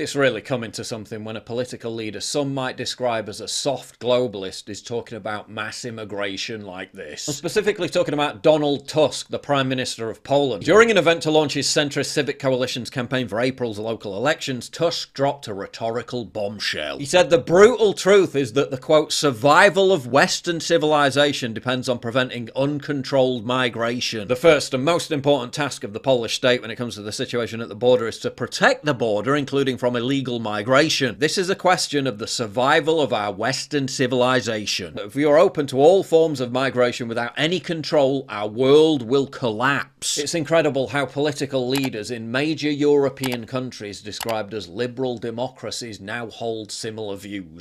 It's really coming to something when a political leader some might describe as a soft globalist is talking about mass immigration like this. I'm specifically talking about Donald Tusk, the Prime Minister of Poland. During an event to launch his centrist Civic Coalition's campaign for April's local elections, Tusk dropped a rhetorical bombshell. He said the brutal truth is that the quote, survival of Western civilization depends on preventing uncontrolled migration. The first and most important task of the Polish state when it comes to the situation at the border is to protect the border, including from illegal migration. This is a question of the survival of our Western civilization. If we are open to all forms of migration without any control, our world will collapse. It's incredible how political leaders in major European countries described as liberal democracies now hold similar views.